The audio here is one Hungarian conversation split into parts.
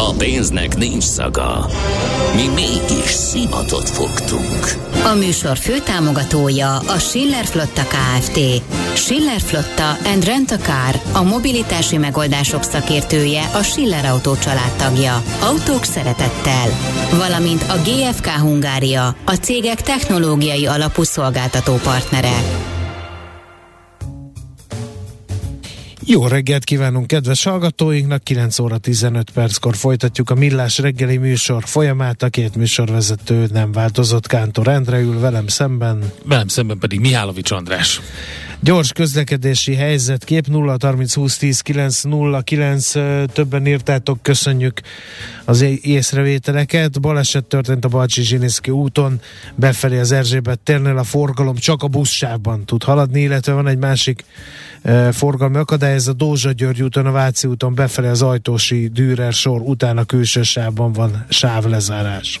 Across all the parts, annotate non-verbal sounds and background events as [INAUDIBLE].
A pénznek nincs szaga. Mi mégis szimatot fogtunk. A műsor főtámogatója a Schiller Flotta KFT. Schiller Flotta and Rent a Car, a mobilitási megoldások szakértője, a Schiller Autó családtagja. Autók szeretettel. Valamint a GFK Hungária, a cégek technológiai alapú szolgáltató partnere. Jó reggelt kívánunk kedves hallgatóinknak, 9 óra 15 perckor folytatjuk a Millás reggeli műsor folyamát, a két műsorvezető nem változott, Kántor Endre ül velem szemben. Velem szemben pedig Mihálovics András. Gyors közlekedési helyzet, kép 0 30 20 10 9 0 9, többen írtátok, köszönjük az észrevételeket. Baleset történt a Balcsi Zsiniszki úton, befelé az Erzsébet térnél a forgalom csak a buszsávban tud haladni, illetve van egy másik e, forgalmi akadály, ez a Dózsa György úton, a Váci úton befelé az Ajtósi Dürer sor után a külső sávban van sávlezárás.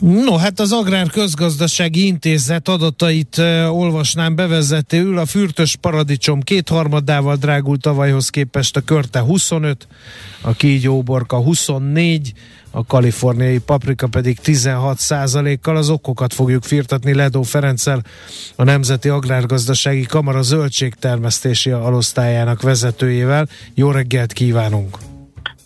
No, hát az Agrár Közgazdasági Intézet adatait uh, olvasnám bevezetőül. A fürtös paradicsom kétharmadával drágult tavalyhoz képest a körte 25, a kígyóborka 24, a kaliforniai paprika pedig 16 százalékkal. Az okokat fogjuk firtatni Ledó Ferenccel, a Nemzeti Agrárgazdasági Kamara zöldségtermesztési alosztályának vezetőjével. Jó reggelt kívánunk!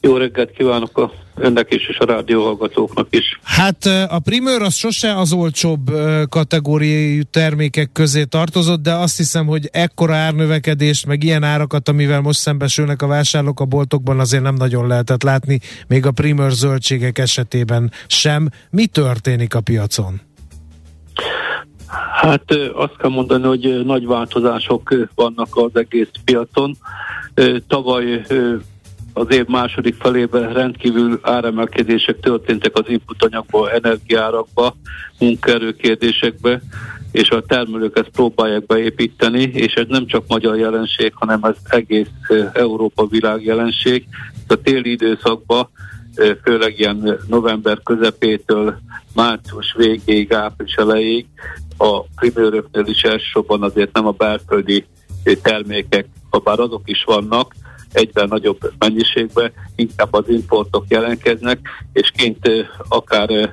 Jó reggelt kívánok a önnek is, és a rádióhallgatóknak is. Hát a primőr az sose az olcsóbb kategóriai termékek közé tartozott, de azt hiszem, hogy ekkora árnövekedést, meg ilyen árakat, amivel most szembesülnek a vásárlók a boltokban azért nem nagyon lehetett látni, még a primőr zöldségek esetében sem. Mi történik a piacon? Hát azt kell mondani, hogy nagy változások vannak az egész piacon. Tavaly az év második felében rendkívül áremelkedések történtek az inputanyagba, energiárakba, munkaerőkérdésekbe, és a termelők ezt próbálják beépíteni, és ez nem csak magyar jelenség, hanem ez egész Európa világ jelenség. A téli időszakban főleg ilyen november közepétől március végéig, április elejéig a primőröknél is elsősorban azért nem a belföldi termékek, ha bár azok is vannak, egyben nagyobb mennyiségben, inkább az importok jelentkeznek, és kint akár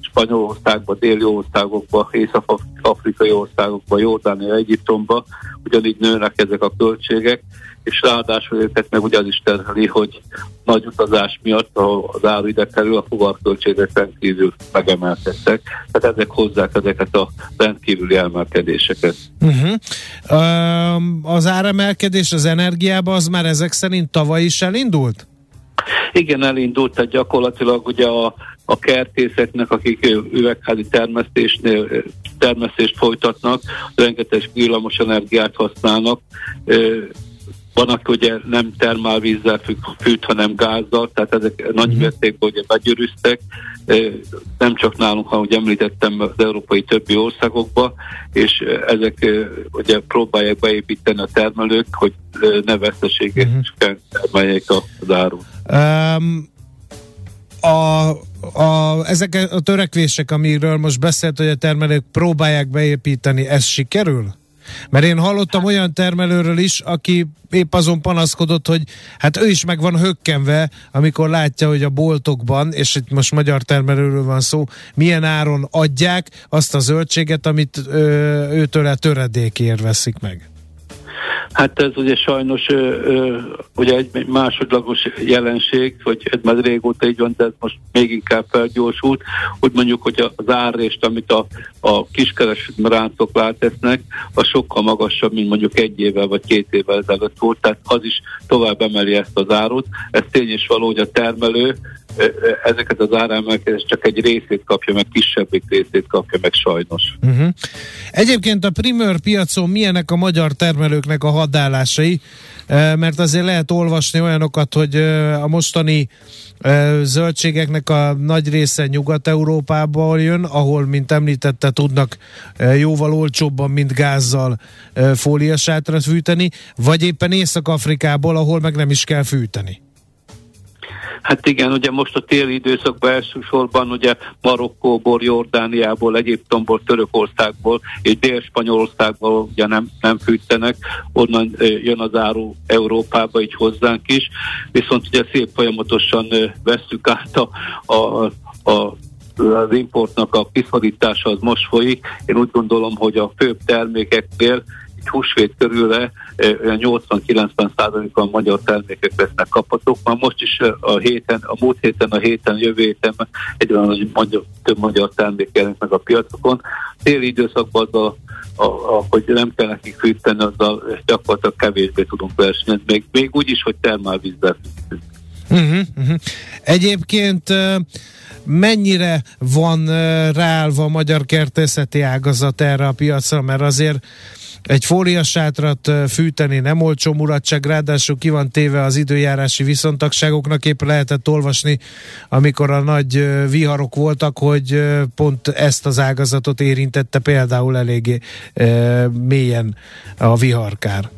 Spanyolországba, déli országokba, észak-afrikai országokba, Jordánia, Egyiptomba, ugyanígy nőnek ezek a költségek, és ráadásul őket meg ugye az is terheli, hogy nagy utazás miatt az áru ide kerül, a fuvarköltségek rendkívül megemelkedtek. Tehát ezek hozzák ezeket a rendkívüli emelkedéseket. Uh-huh. Um, az áremelkedés az energiában az már ezek szerint tavaly is elindult? Igen, elindult, tehát gyakorlatilag ugye a, a kertészeknek, akik üvegházi termesztésnél termesztést folytatnak, rengeteg villamos energiát használnak, van, aki ugye nem termálvízzel fűt, hanem gázzal, tehát ezek nagy mhm. mértékben ugye begyűrűztek, nem csak nálunk, hanem ugye említettem az európai többi országokba, és ezek ugye próbálják beépíteni a termelők, hogy ne veszteséget uh-huh. termeljék az árut. Um, a, a, ezek a törekvések, amiről most beszélt, hogy a termelők próbálják beépíteni, ez sikerül? Mert én hallottam olyan termelőről is, aki épp azon panaszkodott, hogy hát ő is meg van hökkenve, amikor látja, hogy a boltokban, és itt most magyar termelőről van szó, milyen áron adják azt a zöldséget, amit ö, őtől a töredékért veszik meg. Hát ez ugye sajnos ugye egy másodlagos jelenség, hogy ez már régóta így van, de ez most még inkább felgyorsult. Úgy mondjuk, hogy az árrést, amit a, a kiskereskedelmi ráncok látesznek, az sokkal magasabb, mint mondjuk egy évvel vagy két évvel ezelőtt volt, tehát az is tovább emeli ezt az árut. Ez tény is való, hogy a termelő ezeket az áremelkedést csak egy részét kapja meg, kisebbik részét kapja meg sajnos. Uh-huh. Egyébként a primőr piacon milyenek a magyar termelőknek a hadállásai? Mert azért lehet olvasni olyanokat, hogy a mostani zöldségeknek a nagy része Nyugat-Európából jön, ahol, mint említette, tudnak jóval olcsóbban, mint gázzal fóliasátrat fűteni, vagy éppen Észak-Afrikából, ahol meg nem is kell fűteni. Hát igen, ugye most a téli időszakban elsősorban ugye Marokkóból, Jordániából, Egyiptomból, Törökországból és Dél-Spanyolországból ugye nem, nem fűtenek, onnan jön az áru Európába, így hozzánk is, viszont ugye szép folyamatosan veszük át a, a, a az importnak a kiszorítása az most folyik. Én úgy gondolom, hogy a főbb termékeknél húsvét körülre olyan 80-90 százalékban magyar termékek lesznek kaphatók. Már most is a héten, a múlt héten, a héten, jövő héten egy olyan magyar, több magyar termék jelent meg a piacokon. Téli időszakban a, a, a, hogy nem kell nekik fűteni, azzal gyakorlatilag kevésbé tudunk versenyezni, még, még úgy is, hogy termálvízzel Uh-huh, uh-huh. Egyébként mennyire van ráállva a magyar kertészeti ágazat erre a piacra, mert azért egy fóliasátrat fűteni nem olcsó mulatság, ráadásul ki van téve az időjárási viszontagságoknak, épp lehetett olvasni, amikor a nagy viharok voltak, hogy pont ezt az ágazatot érintette például eléggé mélyen a viharkár.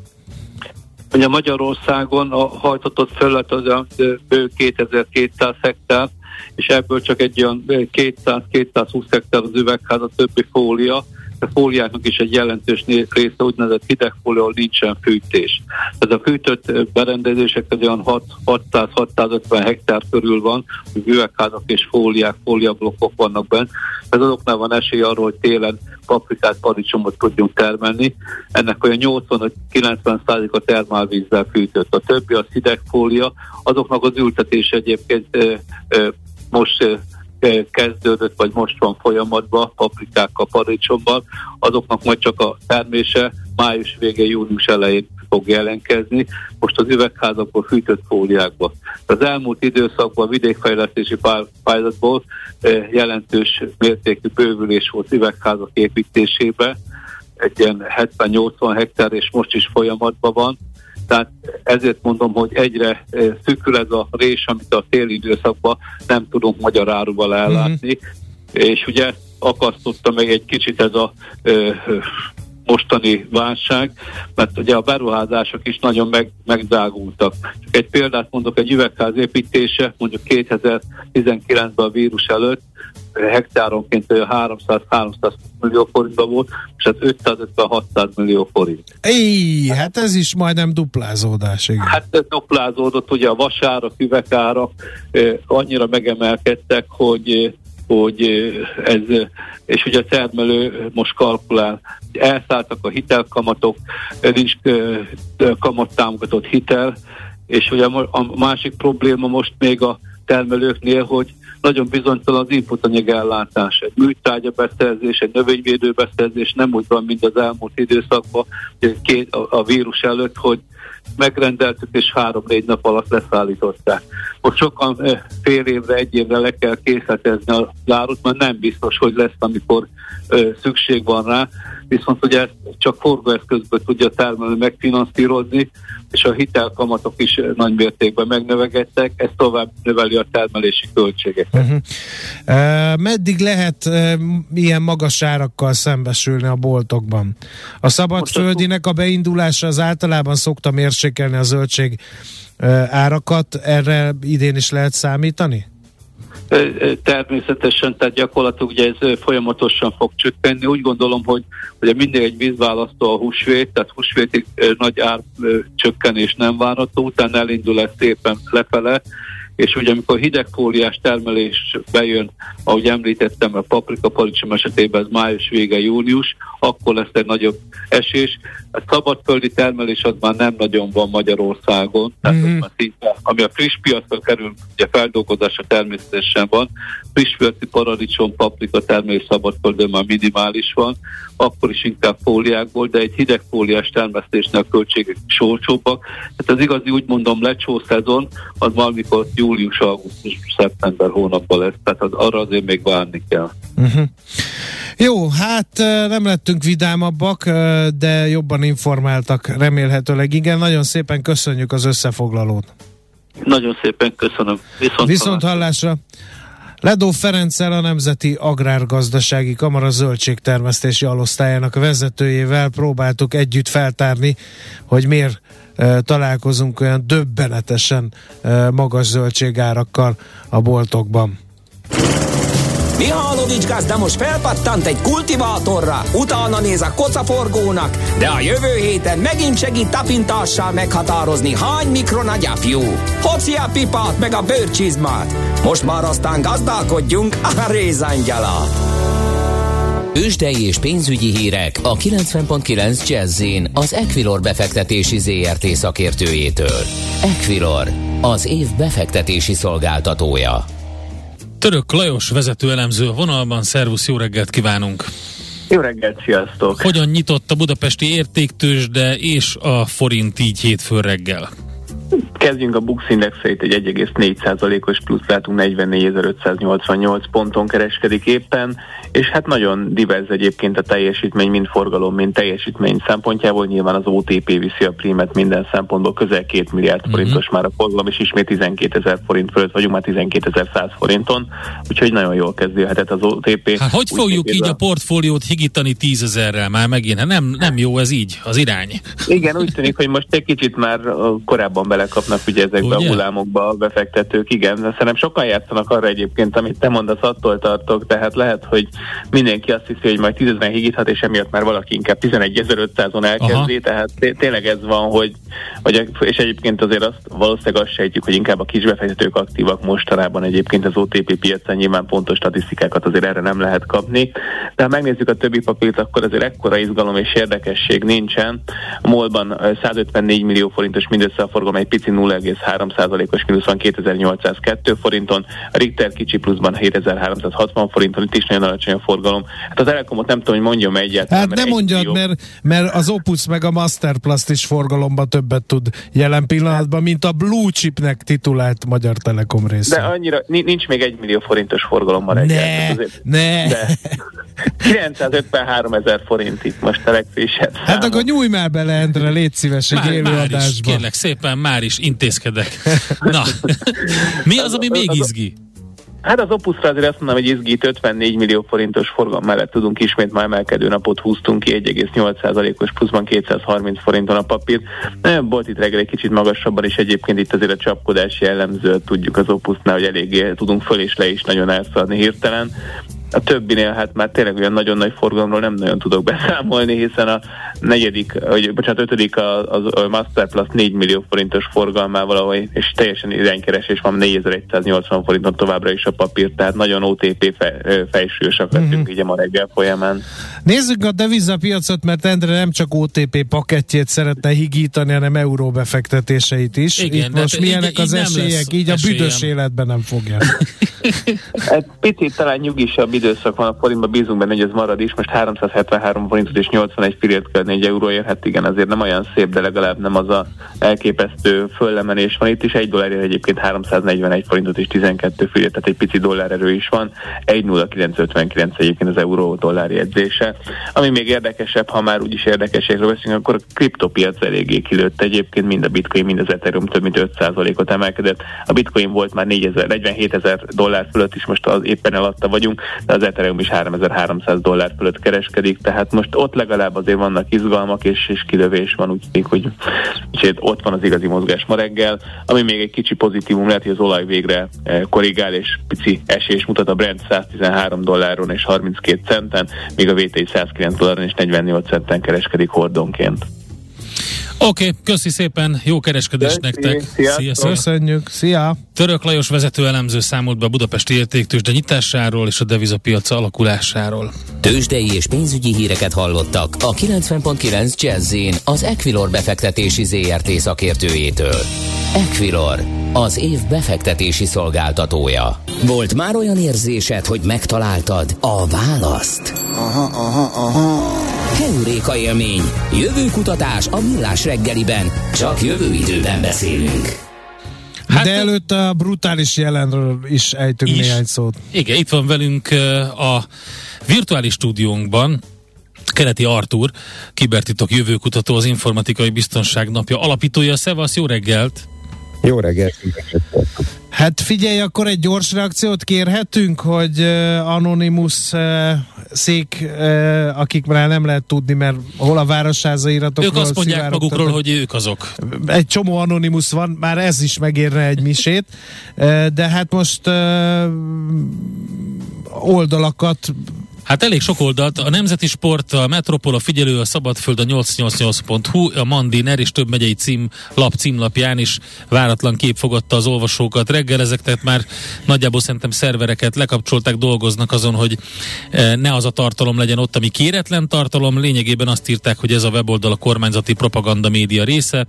Ugye Magyarországon a hajtatott felület az bő 2200 hektár, és ebből csak egy olyan 200-220 hektár az üvegház, a többi fólia, a fóliáknak is egy jelentős része úgynevezett hidegfólia, ahol nincsen fűtés. Tehát a fűtött berendezések az olyan 600-650 hektár körül van, hogy üvegházak és fóliák, fóliablokkok vannak benne. Ez azoknál van esély arról, hogy télen paprikát, paradicsomot tudjunk termelni. Ennek olyan 80-90% a termálvízzel fűtött. A többi az hidegfólia, azoknak az ültetés egyébként most kezdődött, vagy most van folyamatban, paprikákkal, paradicsommal, azoknak majd csak a termése május vége, június elején fog jelenkezni, most az üvegházakból fűtött fóliákba. Az elmúlt időszakban a vidékfejlesztési pályázatból jelentős mértékű bővülés volt üvegházak építésébe, egy ilyen 70-80 hektár, és most is folyamatban van. Tehát ezért mondom, hogy egyre eh, szűkül ez a rés, amit a téli időszakban nem tudunk magyar áruval ellátni, mm-hmm. és ugye akasztotta meg egy kicsit ez a ö, eh, mostani válság, mert ugye a beruházások is nagyon meg, megdágultak. Csak egy példát mondok, egy üvegház építése mondjuk 2019-ben a vírus előtt hektáronként 300-300 millió forintba volt, és hát 550-600 millió forint. Éj, hát ez is majdnem duplázódás, igen. Hát ez duplázódott, ugye a vasárak, üvegárak annyira megemelkedtek, hogy hogy ez, és ugye a termelő most kalkulál, elszálltak a hitelkamatok, nincs kamattámogatott hitel, és ugye a másik probléma most még a termelőknél, hogy nagyon bizonytalan az inputanyag ellátás. Egy műtrágya beszerzés, egy növényvédő beszerzés nem úgy van, mint az elmúlt időszakban, két, a, a vírus előtt, hogy megrendeltük, és három-négy nap alatt leszállították. Most sokan eh, fél évre, egy évre le kell készletezni a zárut, mert nem biztos, hogy lesz, amikor ö, eh, szükség van rá, viszont ugye ezt csak forgóeszközből tudja termelő megfinanszírozni, és a hitelkamatok is nagy mértékben megnövegettek, ez tovább növeli a termelési költségeket. Uh-huh. Uh, meddig lehet uh, ilyen magas árakkal szembesülni a boltokban? A szabadföldinek a beindulása az általában szokta mérsékelni a zöldség uh, árakat, erre idén is lehet számítani? Természetesen, tehát gyakorlatilag ugye ez folyamatosan fog csökkenni. Úgy gondolom, hogy ugye mindig egy vízválasztó a húsvét, tehát húsvétig nagy ár csökkenés nem várható, utána elindul ez szépen lefele, és ugye amikor hidegfóliás termelés bejön, ahogy említettem, a paprika paradicsom esetében ez május vége, június, akkor lesz egy nagyobb esés. A szabadföldi termelés az már nem nagyon van Magyarországon, tehát Mhm. mm-hmm. szinte, ami a friss piacra kerül, ugye feldolgozása természetesen van, friss piaci paradicsom, paprika termelés szabadföldön már minimális van, akkor is inkább fóliákból, de egy hideg fóliás termesztésnek a költségek is olcsóbbak. Tehát az igazi úgy mondom lecsó szezon, az valamikor július, augusztus, szeptember hónapban lesz, tehát az, arra azért még várni kell. Uh-huh. Jó, hát nem lettünk vidámabbak, de jobban informáltak remélhetőleg. Igen, nagyon szépen köszönjük az összefoglalót. Nagyon szépen köszönöm. Viszont, Viszont hallásra. Ledó Ferenccel a Nemzeti Agrárgazdasági Kamara zöldségtermesztési alosztályának vezetőjével próbáltuk együtt feltárni, hogy miért találkozunk olyan döbbenetesen magas zöldségárakkal a boltokban. Mihálovics gazda most felpattant egy kultivátorra, utána néz a kocaforgónak, de a jövő héten megint segít tapintással meghatározni, hány mikron a. Hoci a pipát meg a bőrcsizmát. Most már aztán gazdálkodjunk a rézangyala. Ősdei és pénzügyi hírek a 90.9 jazz az Equilor befektetési ZRT szakértőjétől. Equilor, az év befektetési szolgáltatója. Török Lajos vezető elemző a vonalban, szervusz, jó reggelt kívánunk! Jó reggelt, sziasztok! Hogyan nyitott a budapesti értéktősde és a forint így hétfő reggel? Kezdjünk a Bux Indexeit, egy 1,4%-os plusz látunk, 44.588 ponton kereskedik éppen, és hát nagyon divers egyébként a teljesítmény, mind forgalom, mind teljesítmény szempontjából. Nyilván az OTP viszi a prímet minden szempontból, közel 2 milliárd Mhm. forintos mm-hmm. már a forgalom, és ismét 12 ezer forint fölött vagyunk, már 12.100 forinton, úgyhogy nagyon jól kezdi a hetet az OTP. Hát hogy Úgy fogjuk így a portfóliót higítani tízezerrel már megint? Hát nem, nem jó ez így, az irány. Igen, úgy tűnik, hogy most egy kicsit már korábban belekapnak ugye ezekbe Ugye? a hullámokba a befektetők. Igen, de szerintem sokan játszanak arra egyébként, amit te mondasz, attól tartok, tehát lehet, hogy mindenki azt hiszi, hogy majd 10 ezeren higíthat, és emiatt már valaki inkább 11.500-on elkezdi, Aha. tehát té- tényleg ez van, hogy, hogy és egyébként azért azt valószínűleg azt sejtjük, hogy inkább a kisbefektetők aktívak mostanában egyébként az OTP piacán nyilván pontos statisztikákat azért erre nem lehet kapni, de ha megnézzük a többi papírt, akkor azért ekkora izgalom és érdekesség nincsen. A MOL-ban ö, 154 millió forintos mindössze a forgalom, egy pici 0,3%-os mínusz van 2802 forinton, a Richter kicsi pluszban 7360 forinton, itt is nagyon alacsony a forgalom. Hát az Telekomot nem tudom, hogy mondjam egyáltalán. Hát nem mondjad, millió- mert, mert az Opus meg a Masterplast is forgalomban többet tud jelen pillanatban, mint a Blue Chipnek titulált Magyar Telekom része. De annyira, ni- nincs még egy millió forintos forgalom ma reggel. ne, ne. De [LAUGHS] 953 ezer forint itt most a legfrissebb Hát akkor nyújj már bele, Endre, légy szíves egy Már, élő már is, kérlek szépen, már is intézkedek. Na, mi az, ami még izgi? Hát az Opusra azért azt mondom, hogy izgít 54 millió forintos forgalom mellett tudunk ismét már emelkedő napot húztunk ki, 1,8%-os pluszban 230 forinton a papír. Nem volt itt reggel egy kicsit magasabban is egyébként itt azért a csapkodás jellemző, tudjuk az Opusnál, hogy eléggé tudunk föl és le is nagyon elszaladni hirtelen. A többinél hát már tényleg olyan nagyon nagy forgalomról nem nagyon tudok beszámolni, hiszen a negyedik, vagy bocsánat, ötödik a, a, a Masterplus 4 millió forintos forgalmával, ahogy, és teljesen iránykeresés van 4180 forinton továbbra is a papír, tehát nagyon OTP fe, fejsúlyosak lettünk Mhm. mm-hmm. így a ma reggel folyamán. Nézzük a devizapiacot, mert Endre nem csak OTP pakettjét szeretne higítani, hanem euró befektetéseit is. Igen, Itt most milyenek így- az így esélyek? Így a büdös életben nem fogja. [LAUGHS] Egy picit talán nyugisabb időszak van a forintba, bízunk benne, hogy ez marad is. Most 373 forintot és 81 fillért kell 4 euróért, hát igen, azért nem olyan szép, de legalább nem az a elképesztő föllemenés van. Itt is egy dollárért egyébként 341 forintot és 12 fillért, tehát egy pici dollárerő is van. 1,0959 egyébként az euró dollár jegyzése. Ami még érdekesebb, ha már úgyis érdekeségről beszélünk, akkor a kriptopiac eléggé kilőtt egyébként, mind a bitcoin, mind az ethereum több mint 5%-ot emelkedett. A bitcoin volt már 4000, 47 ezer dollár fölött is, most az éppen alatta vagyunk, az ethereum is 3300 dollár fölött kereskedik, tehát most ott legalább azért vannak izgalmak, és, és kilövés van, úgy hogy úgyhogy ott van az igazi mozgás ma reggel, ami még egy kicsi pozitívum lehet, hogy az olaj végre eh, korrigál, és pici esés mutat a Brent 113 dolláron és 32 centen, míg a VTI 109 dolláron és 48 centen kereskedik hordonként. Oké, okay, köszi szépen, jó kereskedést nektek. Sziasztok. Köszönjük, szia! Török Lajos vezető elemző számolt be a budapesti értéktősde nyitásáról és a devizapiac alakulásáról. Tőzsdei és pénzügyi híreket hallottak a 90.9 jazz az Equilor befektetési ZRT szakértőjétől. Equilor, az év befektetési szolgáltatója. Volt már olyan érzésed, hogy megtaláltad a választ? Aha, aha, aha. Heuréka élmény, jövőkutatás a millás reggeliben, csak jövő időben beszélünk. Hát, De előtte a brutális jelenről is ejtünk is, néhány szót. Igen, itt van velünk a virtuális stúdiónkban Keleti Artur, kibertitok jövőkutató, az Informatikai Biztonság Napja alapítója. Szevasz, jó reggelt! Jó reggelt! Hát figyelj, akkor egy gyors reakciót kérhetünk, hogy uh, Anonymous uh, szék, uh, akik már nem lehet tudni, mert hol a városháza iratokról Ők azt mondják magukról, hogy ők azok. Egy csomó Anonymous van, már ez is megérne egy misét, uh, de hát most uh, oldalakat Hát elég sok oldalt. A Nemzeti Sport, a Metropol, a Figyelő, a Szabadföld, a 888.hu, a Mandiner és több megyei cím, lap címlapján is váratlan kép fogadta az olvasókat. Reggel ezek tehát már nagyjából szerintem szervereket lekapcsolták, dolgoznak azon, hogy eh, ne az a tartalom legyen ott, ami kéretlen tartalom. Lényegében azt írták, hogy ez a weboldal a kormányzati propaganda média része,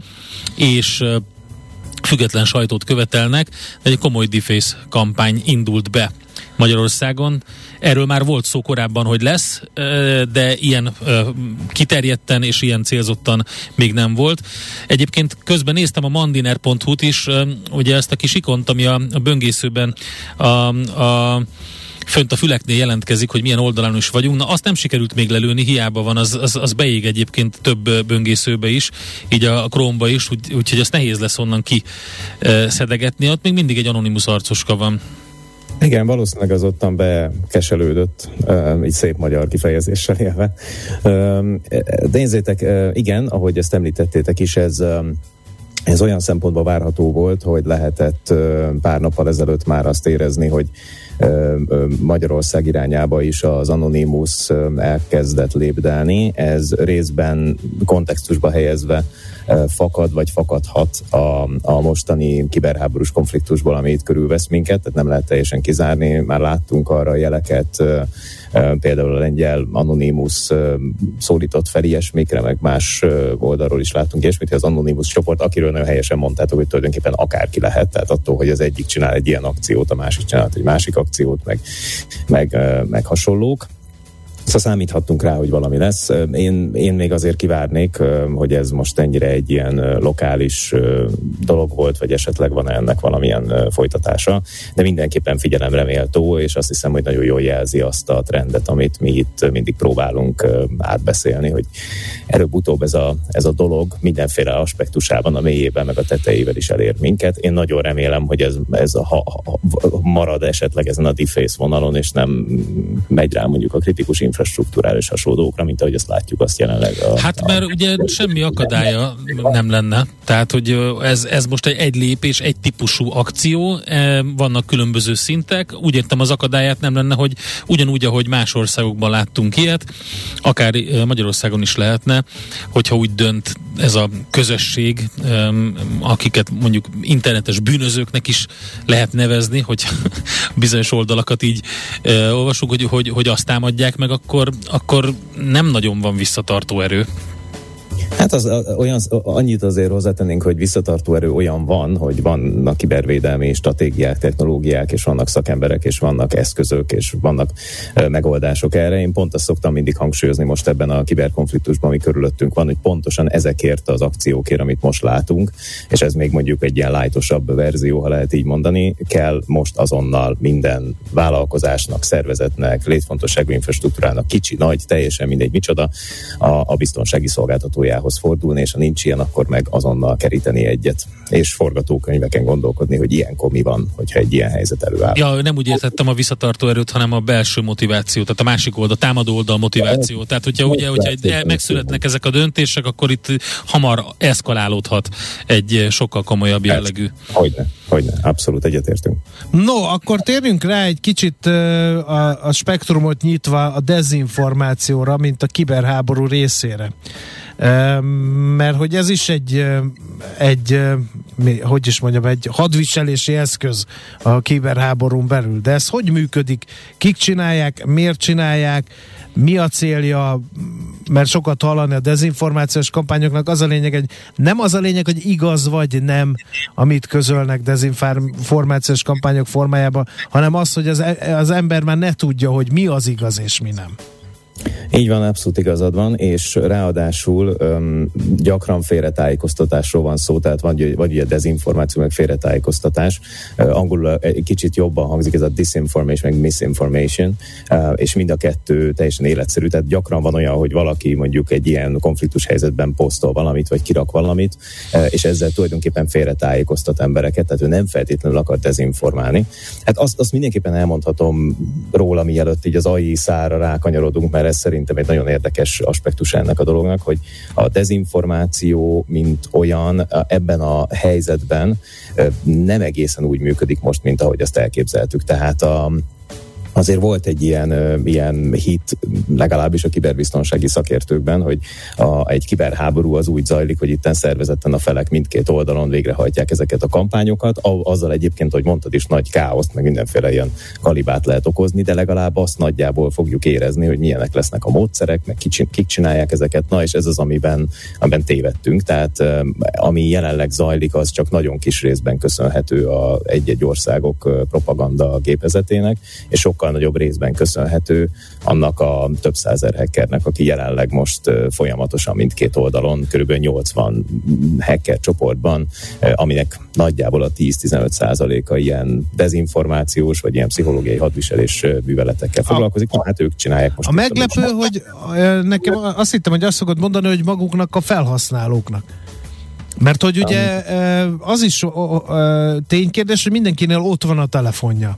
és eh, független sajtót követelnek, egy komoly deface kampány indult be Magyarországon. Erről már volt szó korábban, hogy lesz, de ilyen kiterjedten és ilyen célzottan még nem volt. Egyébként közben néztem a mandiner.hu-t is, ugye ezt a kis ikont, ami a, a böngészőben a, a fönt a füleknél jelentkezik, hogy milyen oldalán is vagyunk. Na azt nem sikerült még lelőni, hiába van, az, az, az beég egyébként több böngészőbe is, így a Chrome-ba is, úgy, úgyhogy azt nehéz lesz onnan ki szedegetni. Ott még mindig egy anonimus arcoska van. Igen, valószínűleg az ottan bekeselődött, így szép magyar kifejezéssel élve. Nézzétek, igen, ahogy ezt említettétek is, ez ez olyan szempontból várható volt, hogy lehetett pár nappal ezelőtt már azt érezni, hogy Magyarország irányába is az Anonymous elkezdett lépdelni. Ez részben kontextusba helyezve fakad, vagy fakadhat a, a mostani kiberháborús konfliktusból, ami itt körülvesz minket, tehát nem lehet teljesen kizárni. Már láttunk arra jeleket, például a lengyel Anonymous szólított fel ilyesmikre, meg más oldalról is láttunk ilyesmit, hogy az Anonymous csoport, akiről nagyon helyesen mondtátok, hogy tulajdonképpen akárki lehet, tehát attól, hogy az egyik csinál egy ilyen akciót, a másik csinál egy másik akciót, meg, meg, meg hasonlók. Szóval számíthattunk rá, hogy valami lesz. Én, én még azért kivárnék, hogy ez most ennyire egy ilyen lokális dolog volt, vagy esetleg van ennek valamilyen folytatása, de mindenképpen figyelemre méltó, és azt hiszem, hogy nagyon jól jelzi azt a trendet, amit mi itt mindig próbálunk átbeszélni, hogy előbb-utóbb ez a, ez a dolog mindenféle aspektusában, a mélyében, meg a tetejével is elér minket. Én nagyon remélem, hogy ez, ez a, ha, ha, marad esetleg ezen a deface vonalon, és nem megy rá mondjuk a kritikus infrastruktúrális hasonlókra, mint ahogy azt látjuk azt jelenleg. A, hát mert a, ugye a, semmi akadálya nem lenne. Tehát, hogy ez, ez most egy, egy lépés, egy típusú akció, vannak különböző szintek. Úgy értem az akadályát nem lenne, hogy ugyanúgy, ahogy más országokban láttunk ilyet, akár Magyarországon is lehetne, hogyha úgy dönt ez a közösség, akiket mondjuk internetes bűnözőknek is lehet nevezni, hogy [LAUGHS] bizonyos oldalakat így olvasunk, hogy, hogy, hogy azt támadják meg, akkor, akkor nem nagyon van visszatartó erő. Hát az olyan, annyit azért hozzátennénk, hogy visszatartó erő olyan van, hogy vannak kibervédelmi stratégiák, technológiák, és vannak szakemberek, és vannak eszközök, és vannak megoldások erre. Én pont azt szoktam mindig hangsúlyozni most ebben a kiberkonfliktusban, ami körülöttünk van, hogy pontosan ezekért az akciókért, amit most látunk, és ez még mondjuk egy ilyen lájtosabb verzió, ha lehet így mondani, kell most azonnal minden vállalkozásnak, szervezetnek, létfontosságú infrastruktúrának, kicsi, nagy, teljesen mindegy micsoda, a, a biztonsági szolgáltatójához bírósághoz fordulni, és ha nincs ilyen, akkor meg azonnal keríteni egyet. És forgatókönyveken gondolkodni, hogy ilyenkor mi van, hogyha egy ilyen helyzet előáll. Ja, nem úgy értettem a visszatartó erőt, hanem a belső motiváció, tehát a másik oldal, a támadó oldal motiváció. Tehát, hogyha ugye, hogyha egy, megszületnek ezek a döntések, akkor itt hamar eszkalálódhat egy sokkal komolyabb jellegű. Hogyne, hogyne, abszolút egyetértünk. No, akkor térjünk rá egy kicsit a, a spektrumot nyitva a dezinformációra, mint a kiberháború részére. Mert hogy ez is egy, egy hogy is mondjam, egy hadviselési eszköz a kiberháborún belül. De ez hogy működik? Kik csinálják? Miért csinálják? Mi a célja? Mert sokat hallani a dezinformációs kampányoknak, az a lényeg, hogy nem az a lényeg, hogy igaz vagy nem, amit közölnek dezinformációs kampányok formájában, hanem az, hogy az, e- az ember már ne tudja, hogy mi az igaz és mi nem. Így van, abszolút igazad van, és ráadásul um, gyakran félretájékoztatásról van szó, tehát vagy, vagy ugye dezinformáció, meg félretájékoztatás. Uh, angolul egy kicsit jobban hangzik ez a disinformation, meg misinformation, uh, és mind a kettő teljesen életszerű, tehát gyakran van olyan, hogy valaki mondjuk egy ilyen konfliktus helyzetben posztol valamit, vagy kirak valamit, uh, és ezzel tulajdonképpen félretájékoztat embereket, tehát ő nem feltétlenül akar dezinformálni. Hát azt, azt mindenképpen elmondhatom róla, mielőtt így az AI szára rákanyarodunk, mert ez szerintem egy nagyon érdekes aspektus ennek a dolognak, hogy a dezinformáció, mint olyan ebben a helyzetben nem egészen úgy működik most, mint ahogy azt elképzeltük. Tehát a, azért volt egy ilyen, ilyen hit, legalábbis a kiberbiztonsági szakértőkben, hogy a, egy kiberháború az úgy zajlik, hogy itt szervezetten a felek mindkét oldalon végrehajtják ezeket a kampányokat, a, azzal egyébként, hogy mondtad is, nagy káoszt, meg mindenféle ilyen kalibát lehet okozni, de legalább azt nagyjából fogjuk érezni, hogy milyenek lesznek a módszerek, meg kik, kik csinálják ezeket, na és ez az, amiben, amiben tévedtünk, tehát ami jelenleg zajlik, az csak nagyon kis részben köszönhető a egy-egy országok propaganda gépezetének, és sokkal sokkal nagyobb részben köszönhető annak a több százer hackernek, aki jelenleg most folyamatosan mindkét oldalon kb. 80 hacker csoportban, aminek nagyjából a 10-15 százaléka ilyen dezinformációs vagy ilyen pszichológiai hadviselés műveletekkel foglalkozik. A, hát ők csinálják most. A meglepő, hogy nekem azt hittem, hogy azt szokott mondani, hogy maguknak a felhasználóknak. Mert hogy ugye az is ténykérdés, hogy mindenkinél ott van a telefonja.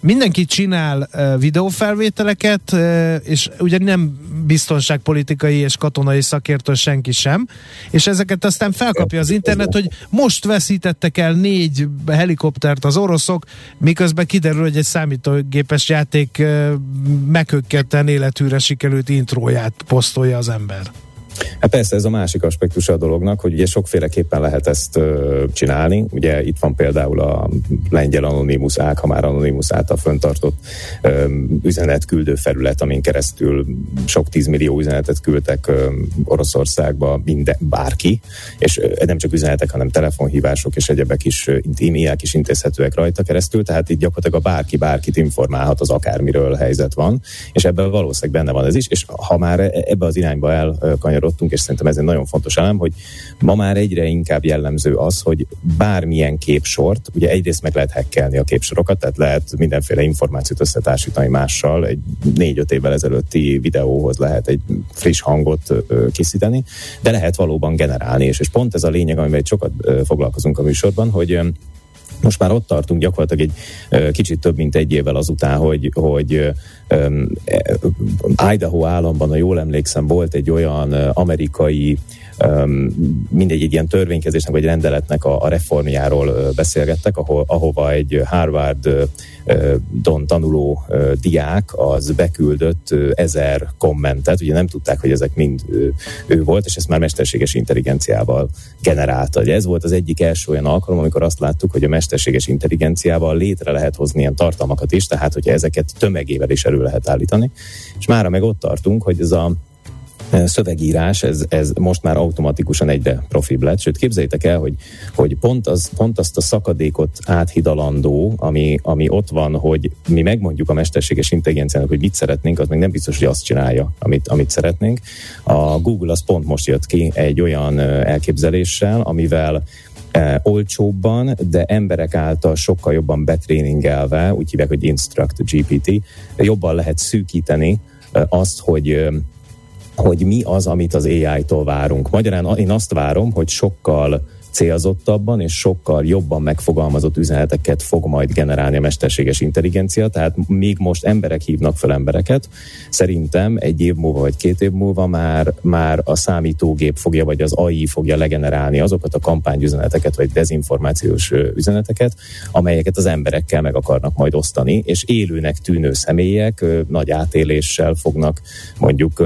Mindenki csinál videófelvételeket, és ugye nem biztonságpolitikai és katonai szakértő senki sem, és ezeket aztán felkapja az internet, hogy most veszítettek el négy helikoptert az oroszok, miközben kiderül, hogy egy számítógépes játék meghökketten életűre sikerült intróját posztolja az ember. Hát persze ez a másik aspektus a dolognak, hogy ugye sokféleképpen lehet ezt ö, csinálni. Ugye itt van például a lengyel Anonymous ág, ha már Anonymous által föntartott ö, üzenetküldő felület, amin keresztül sok tízmillió üzenetet küldtek ö, Oroszországba minden, bárki, és ö, nem csak üzenetek, hanem telefonhívások és egyebek is, e-mailek is intézhetőek rajta keresztül, tehát itt gyakorlatilag a bárki bárkit informálhat az akármiről helyzet van, és ebben valószínűleg benne van ez is, és ha már e, ebbe az irányba elkanyarodunk, kanyarodtunk, és szerintem ez egy nagyon fontos elem, hogy ma már egyre inkább jellemző az, hogy bármilyen képsort, ugye egyrészt meg lehet hackelni a képsorokat, tehát lehet mindenféle információt összetársítani mással, egy négy-öt évvel ezelőtti videóhoz lehet egy friss hangot készíteni, de lehet valóban generálni, és, és pont ez a lényeg, amivel sokat foglalkozunk a műsorban, hogy most már ott tartunk gyakorlatilag egy kicsit több mint egy évvel azután, hogy, hogy um, Idaho államban, ha jól emlékszem, volt egy olyan amerikai mindegy egy ilyen törvénykezésnek vagy rendeletnek a, a reformjáról beszélgettek, ahol, ahova egy Harvard Don tanuló diák az beküldött ezer kommentet, ugye nem tudták, hogy ezek mind ő volt, és ezt már mesterséges intelligenciával generálta. Ugye ez volt az egyik első olyan alkalom, amikor azt láttuk, hogy a mesterséges intelligenciával létre lehet hozni ilyen tartalmakat is, tehát hogyha ezeket tömegével is elő lehet állítani. És mára meg ott tartunk, hogy ez a szövegírás, ez, ez most már automatikusan egyre profibb lett. Sőt, képzeljétek el, hogy, hogy pont, az, pont azt a szakadékot áthidalandó, ami, ami ott van, hogy mi megmondjuk a mesterséges intelligenciának, hogy mit szeretnénk, az még nem biztos, hogy azt csinálja, amit, amit szeretnénk. A Google az pont most jött ki egy olyan elképzeléssel, amivel eh, olcsóbban, de emberek által sokkal jobban betréningelve, úgy hívják, hogy Instruct GPT, jobban lehet szűkíteni azt, hogy hogy mi az, amit az AI-tól várunk. Magyarán én azt várom, hogy sokkal célzottabban és sokkal jobban megfogalmazott üzeneteket fog majd generálni a mesterséges intelligencia, tehát még most emberek hívnak fel embereket, szerintem egy év múlva vagy két év múlva már, már a számítógép fogja, vagy az AI fogja legenerálni azokat a kampányüzeneteket, vagy dezinformációs üzeneteket, amelyeket az emberekkel meg akarnak majd osztani, és élőnek tűnő személyek nagy átéléssel fognak mondjuk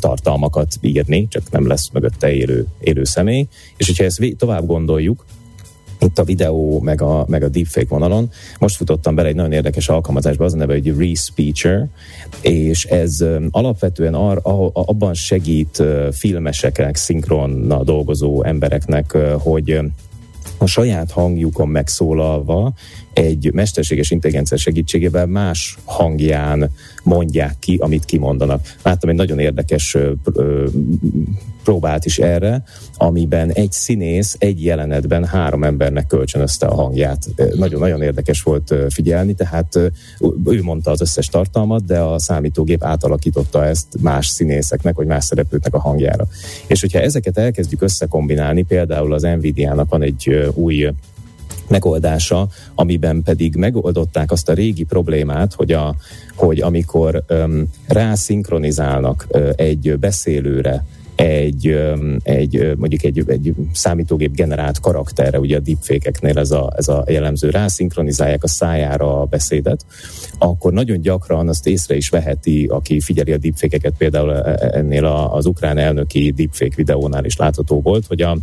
tartalmakat írni, csak nem lesz mögötte élő, élő személy, és hogyha ezt tovább gondoljuk, itt a videó, meg a, meg a deepfake vonalon. Most futottam bele egy nagyon érdekes alkalmazásba, az a neve, hogy Respeecher, és ez alapvetően ar, a, abban segít filmeseknek, szinkronnal dolgozó embereknek, hogy a saját hangjukon megszólalva egy mesterséges intelligencia segítségével más hangján mondják ki, amit kimondanak. Láttam egy nagyon érdekes próbát is erre, amiben egy színész egy jelenetben három embernek kölcsönözte a hangját. Nagyon-nagyon érdekes volt figyelni, tehát ő mondta az összes tartalmat, de a számítógép átalakította ezt más színészeknek, vagy más szereplőknek a hangjára. És hogyha ezeket elkezdjük összekombinálni, például az Nvidia-nak van egy új megoldása, amiben pedig megoldották azt a régi problémát, hogy, a, hogy amikor um, rászinkronizálnak uh, egy beszélőre egy, egy mondjuk egy, egy számítógép generált karakterre, ugye a deepfake-eknél ez a, ez a jellemző, rászinkronizálják a szájára a beszédet, akkor nagyon gyakran azt észre is veheti, aki figyeli a deepfake-eket, például e, e, ennél az ukrán elnöki deepfake videónál is látható volt, hogy a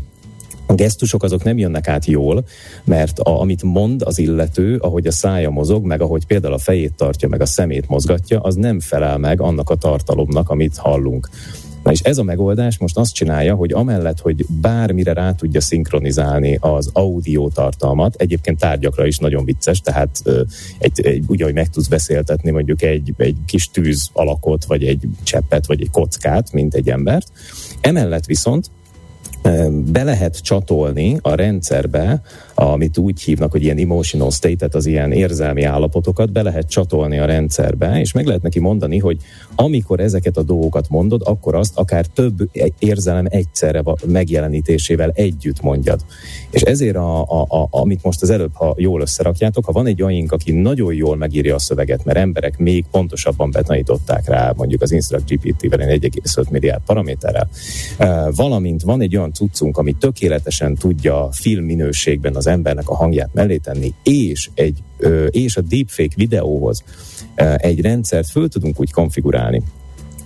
a gesztusok azok nem jönnek át jól, mert a, amit mond az illető, ahogy a szája mozog, meg ahogy például a fejét tartja, meg a szemét mozgatja, az nem felel meg annak a tartalomnak, amit hallunk. Na és ez a megoldás most azt csinálja, hogy amellett, hogy bármire rá tudja szinkronizálni az audio tartalmat, egyébként tárgyakra is nagyon vicces, tehát egy, egy, úgy, hogy meg tudsz beszéltetni mondjuk egy, egy kis tűz alakot, vagy egy cseppet, vagy egy kockát, mint egy embert. Emellett viszont be lehet csatolni a rendszerbe amit úgy hívnak, hogy ilyen emotional state, tehát az ilyen érzelmi állapotokat be lehet csatolni a rendszerbe, és meg lehet neki mondani, hogy amikor ezeket a dolgokat mondod, akkor azt akár több érzelem egyszerre megjelenítésével együtt mondjad. És ezért, a, a, a, amit most az előbb, ha jól összerakjátok, ha van egy olyan, aki nagyon jól megírja a szöveget, mert emberek még pontosabban betanították rá, mondjuk az Instruct GPT-vel 1,5 milliárd paraméterrel, valamint van egy olyan cuccunk, ami tökéletesen tudja filmminőségben az embernek a hangját mellé tenni, és, egy, és a deepfake videóhoz egy rendszert föl tudunk úgy konfigurálni,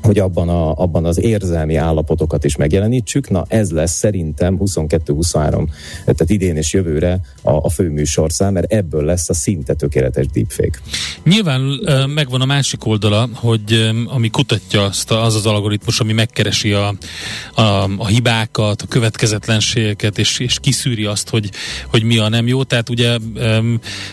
hogy abban, a, abban az érzelmi állapotokat is megjelenítsük. Na ez lesz szerintem 22-23, tehát idén és jövőre a, a főműsorszám, mert ebből lesz a szinte tökéletes deepfake. Nyilván megvan a másik oldala, hogy ami kutatja azt az az algoritmus, ami megkeresi a, a, a hibákat, a következetlenségeket, és, és kiszűri azt, hogy, hogy mi a nem jó. Tehát ugye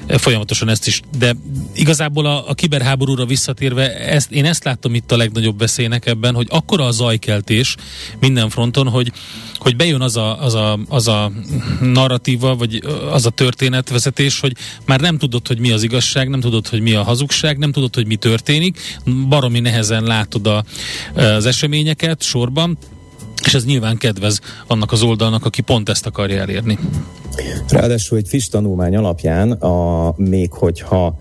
folyamatosan ezt is, de igazából a, a kiberháborúra visszatérve, ezt, én ezt láttam itt a legnagyobb veszély veszélynek ebben, hogy akkora a zajkeltés minden fronton, hogy, hogy bejön az a, az, a, az a narratíva, vagy az a történetvezetés, hogy már nem tudod, hogy mi az igazság, nem tudod, hogy mi a hazugság, nem tudod, hogy mi történik, baromi nehezen látod a, az eseményeket sorban, és ez nyilván kedvez annak az oldalnak, aki pont ezt akarja elérni. Ráadásul egy FIS tanulmány alapján, a, még hogyha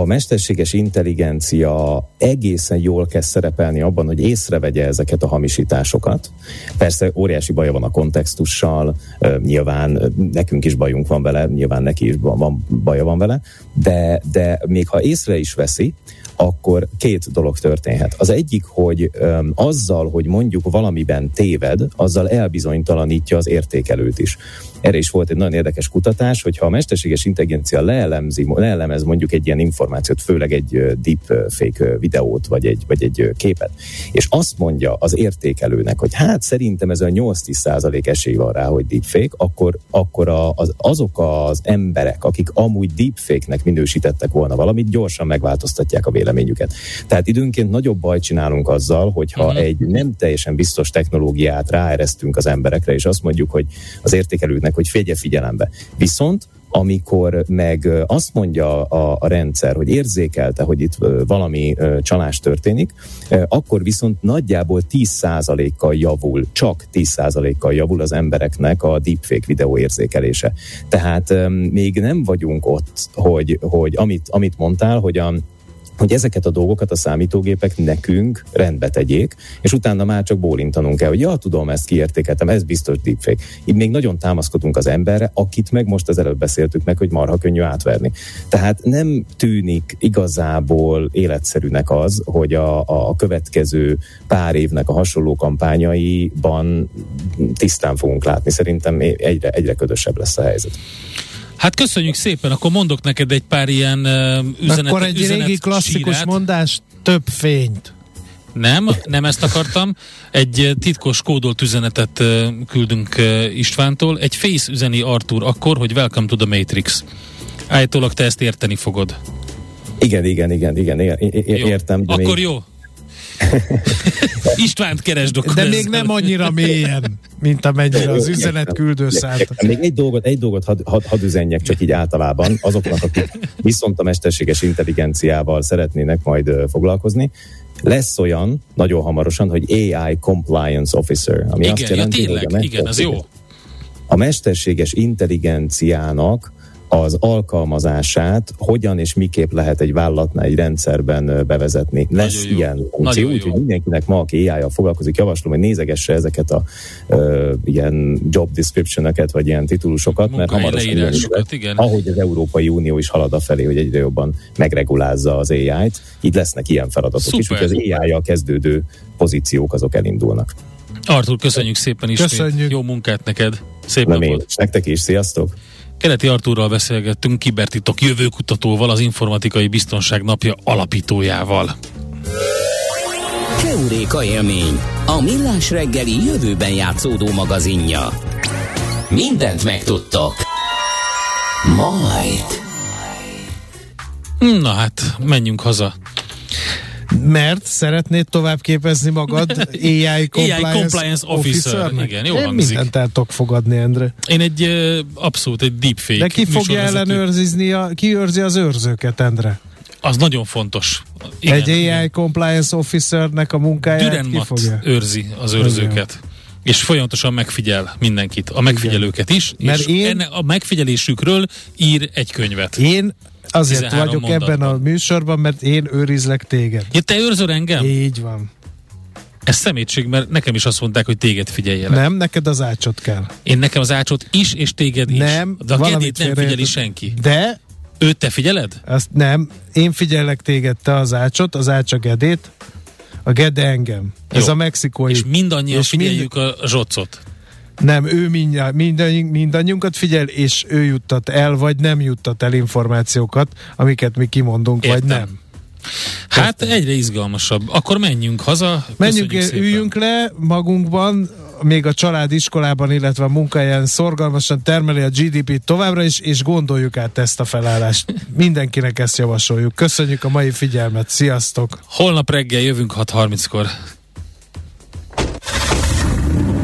a mesterséges intelligencia egészen jól kezd szerepelni abban, hogy észrevegye ezeket a hamisításokat. Persze óriási baja van a kontextussal, nyilván nekünk is bajunk van vele, nyilván neki is van, baja van vele, de, de még ha észre is veszi, akkor két dolog történhet. Az egyik, hogy um, azzal, hogy mondjuk valamiben téved, azzal elbizonytalanítja az értékelőt is. Erre is volt egy nagyon érdekes kutatás, hogyha a mesterséges intelligencia leelemzi, leelemez mondjuk egy ilyen információt, főleg egy deep fake videót, vagy egy, vagy egy képet, és azt mondja az értékelőnek, hogy hát szerintem ez a 8-10 százalék esély van rá, hogy deepfake, akkor, akkor a, az, azok az emberek, akik amúgy deepfake-nek minősítettek volna valamit, gyorsan megváltoztatják a véleményüket. Tehát időnként nagyobb baj csinálunk azzal, hogyha uh-huh. egy nem teljesen biztos technológiát ráeresztünk az emberekre, és azt mondjuk, hogy az értékelőknek, hogy figyelj figyelembe. Viszont amikor meg azt mondja a, a rendszer, hogy érzékelte, hogy itt valami csalás történik, akkor viszont nagyjából 10%-kal javul, csak 10%-kal javul az embereknek a deepfake videó érzékelése. Tehát még nem vagyunk ott, hogy, hogy amit, amit mondtál, hogy a hogy ezeket a dolgokat a számítógépek nekünk rendbe tegyék, és utána már csak bólintanunk kell, hogy ja, tudom, ezt kiértékeltem, ez biztos deepfake. Itt még nagyon támaszkodunk az emberre, akit meg most az előbb beszéltük meg, hogy marha könnyű átverni. Tehát nem tűnik igazából életszerűnek az, hogy a, a következő pár évnek a hasonló kampányaiban tisztán fogunk látni. Szerintem egyre, egyre ködösebb lesz a helyzet. Hát köszönjük szépen, akkor mondok neked egy pár ilyen uh, üzenet Akkor egy üzenet régi klasszikus sírát. mondás, több fényt. Nem, nem ezt akartam. Egy titkos kódolt üzenetet uh, küldünk uh, Istvántól. Egy face üzeni Artur akkor, hogy welcome to the Matrix. Állítólag te ezt érteni fogod. Igen, igen, igen, igen, ér, ér, jó. értem. Akkor még... jó. Istvánt keresd akkor De ezzel. még nem annyira mélyen, mint amennyire az üzenet küldő szánt. Még egy dolgot, egy dolgot hadd had, had üzenjek csak így általában azoknak, akik viszont a mesterséges intelligenciával szeretnének majd uh, foglalkozni. Lesz olyan nagyon hamarosan, hogy AI Compliance Officer, ami igen, azt jelenti, ja, tényleg, hogy a igen, az jó. A mesterséges intelligenciának az alkalmazását hogyan és miképp lehet egy vállalatnál, egy rendszerben bevezetni. Lesz Nagyon jó. ilyen funkció, úgyhogy mindenkinek ma, aki ai foglalkozik, javaslom, hogy nézegesse ezeket a uh, ilyen job description vagy ilyen titulusokat, mert hamarosan is leírásokat, igen. ahogy az Európai Unió is halad a felé, hogy egyre jobban megregulázza az AI-t, így lesznek ilyen feladatok is, Szuper. úgyhogy az AI-jal kezdődő pozíciók azok elindulnak. Artur, köszönjük szépen ismét. Köszönjük. Jó munkát neked. Szép Nem én, napot. és nektek is, sziasztok! Keleti Artúrral beszélgettünk, kibertitok jövőkutatóval, az Informatikai Biztonság Napja alapítójával. Keuréka élmény, a millás reggeli jövőben játszódó magazinja. Mindent megtudtok. Majd. Na hát, menjünk haza. Mert szeretnéd tovább képezni magad [LAUGHS] AI Compliance, Compliance Officer. Officernek? Igen, Én hangzik. mindent el tudok fogadni, Endre. Én egy abszolút egy deepfake De ki fogja ellenőrizni, a, ki őrzi az őrzőket, Endre? Az nagyon fontos. Igen, egy AI igen. Compliance Officernek a munkáját Düren ki fogja? őrzi az őrzőket. És folyamatosan megfigyel mindenkit, a megfigyelőket is, Mert és én- enne, a megfigyelésükről ír egy könyvet. Én azért 13 vagyok ebben a mondatban. műsorban, mert én őrizlek téged. Ja, te őrzöl engem? Így van. Ez szemétség, mert nekem is azt mondták, hogy téged figyeljelek. Nem, neked az ácsot kell. Én nekem az ácsot is, és téged is. Nem, De a kedét nem figyeli senki. De Őt te figyeled? azt nem, én figyellek téged, te az ácsot, az ács a gedét, a gede engem. Ez Jó. a mexikói. És mindannyian és mind- figyeljük a zsocot. Nem, ő mindjárt, mindannyi, mindannyiunkat figyel, és ő juttat el, vagy nem juttat el információkat, amiket mi kimondunk, Értem. vagy nem. Hát egyre izgalmasabb. Akkor menjünk haza. Menjünk, üljünk le magunkban, még a család iskolában, illetve a munkáján szorgalmasan termeli a GDP-t továbbra is, és gondoljuk át ezt a felállást. [LAUGHS] Mindenkinek ezt javasoljuk. Köszönjük a mai figyelmet. Sziasztok! Holnap reggel jövünk 6.30-kor.